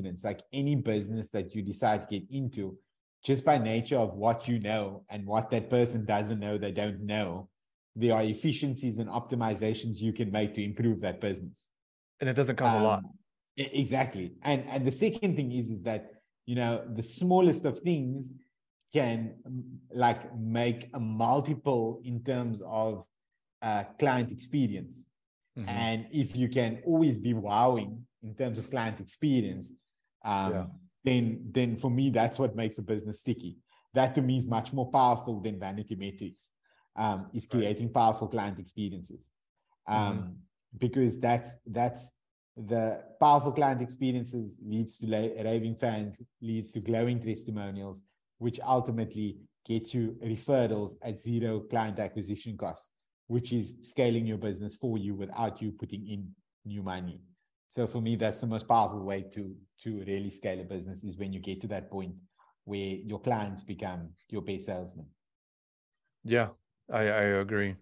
confidence. Like any business that you decide to get into, just by nature of what you know and what that person doesn't know, they don't know, there are efficiencies and optimizations you can make to improve that business. And it doesn't cost um, a lot. Exactly. And and the second thing is is that you know the smallest of things can like make a multiple in terms of uh, client experience. Mm-hmm. And if you can always be wowing in terms of client experience, um, yeah. then then for me that's what makes a business sticky. That to me is much more powerful than vanity metrics. Um, is creating right. powerful client experiences, um, mm-hmm. because that's that's the powerful client experiences leads to raving fans, leads to glowing testimonials, which ultimately get you referrals at zero client acquisition costs which is scaling your business for you without you putting in new money. So for me, that's the most powerful way to to really scale a business is when you get to that point where your clients become your best salesman. Yeah, I, I agree.